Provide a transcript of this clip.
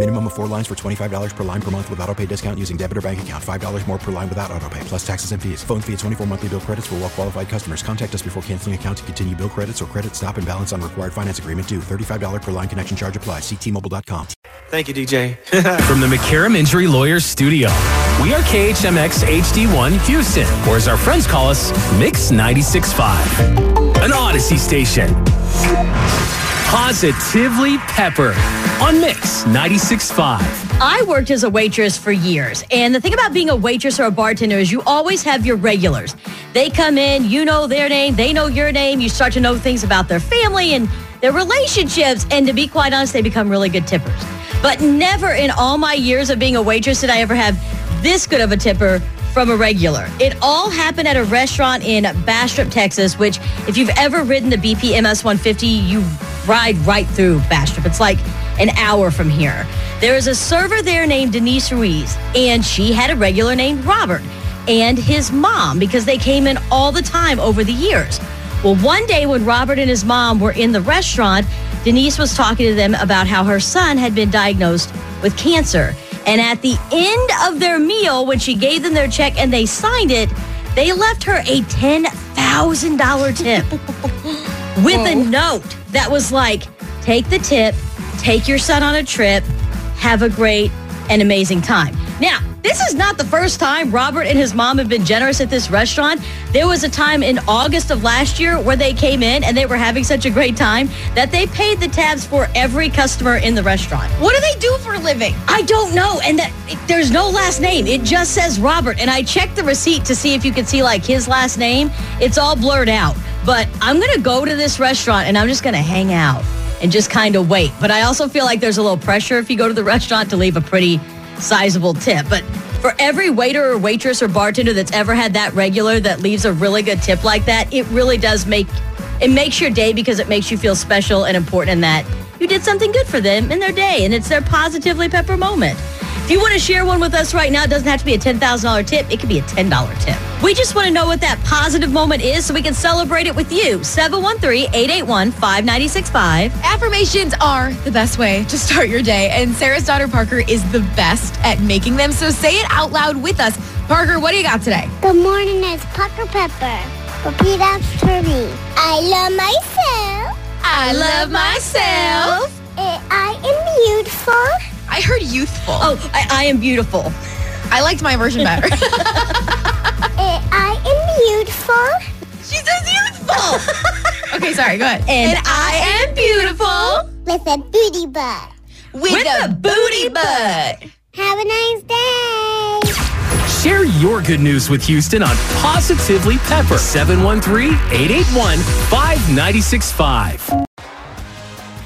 Minimum of four lines for $25 per line per month with auto pay discount using debit or bank account. $5 more per line without auto pay, plus taxes and fees. Phone fee at 24 monthly bill credits for well qualified customers. Contact us before canceling account to continue bill credits or credit stop and balance on required finance agreement due. $35 per line connection charge applies. Ctmobile.com. Thank you, DJ. From the McCarran Injury Lawyers Studio, we are KHMX HD1 Houston, or as our friends call us, Mix 96.5, an Audacy station. Positively Pepper on Mix 96.5. I worked as a waitress for years. And the thing about being a waitress or a bartender is you always have your regulars. They come in, you know their name, they know your name, you start to know things about their family and their relationships. And to be quite honest, they become really good tippers. But never in all my years of being a waitress did I ever have this good of a tipper from a regular. It all happened at a restaurant in Bastrop, Texas, which, if you've ever ridden the BP MS 150, you ride right through Bastrop. It's like an hour from here. There is a server there named Denise Ruiz, and she had a regular named Robert and his mom because they came in all the time over the years. Well, one day when Robert and his mom were in the restaurant, Denise was talking to them about how her son had been diagnosed with cancer. And at the end of their meal, when she gave them their check and they signed it, they left her a $10,000 tip with a oh. note that was like, take the tip, take your son on a trip, have a great and amazing time. Now, this is not the first time Robert and his mom have been generous at this restaurant. There was a time in August of last year where they came in and they were having such a great time that they paid the tabs for every customer in the restaurant. What do they do for a living? I don't know. And that there's no last name. It just says Robert. And I checked the receipt to see if you could see like his last name. It's all blurred out. But I'm going to go to this restaurant and I'm just going to hang out and just kind of wait. But I also feel like there's a little pressure if you go to the restaurant to leave a pretty sizable tip. But for every waiter or waitress or bartender that's ever had that regular that leaves a really good tip like that, it really does make it makes your day because it makes you feel special and important in that you did something good for them in their day and it's their positively pepper moment. If you want to share one with us right now, it doesn't have to be a $10,000 tip. It could be a $10 tip. We just want to know what that positive moment is so we can celebrate it with you. 713-881-5965. Affirmations are the best way to start your day, and Sarah's daughter Parker is the best at making them. So say it out loud with us. Parker, what do you got today? Good morning, it's Parker Pepper. Repeat after me. I love myself. I love myself. And I am beautiful. I heard youthful. Oh, I, I am beautiful. I liked my version better. and I am beautiful. She says youthful. okay, sorry, go ahead. And, I am beautiful With a booty butt. with, a booty butt. Have a nice day. Share your good news with Houston on Positively Pepper. 713 881 5965.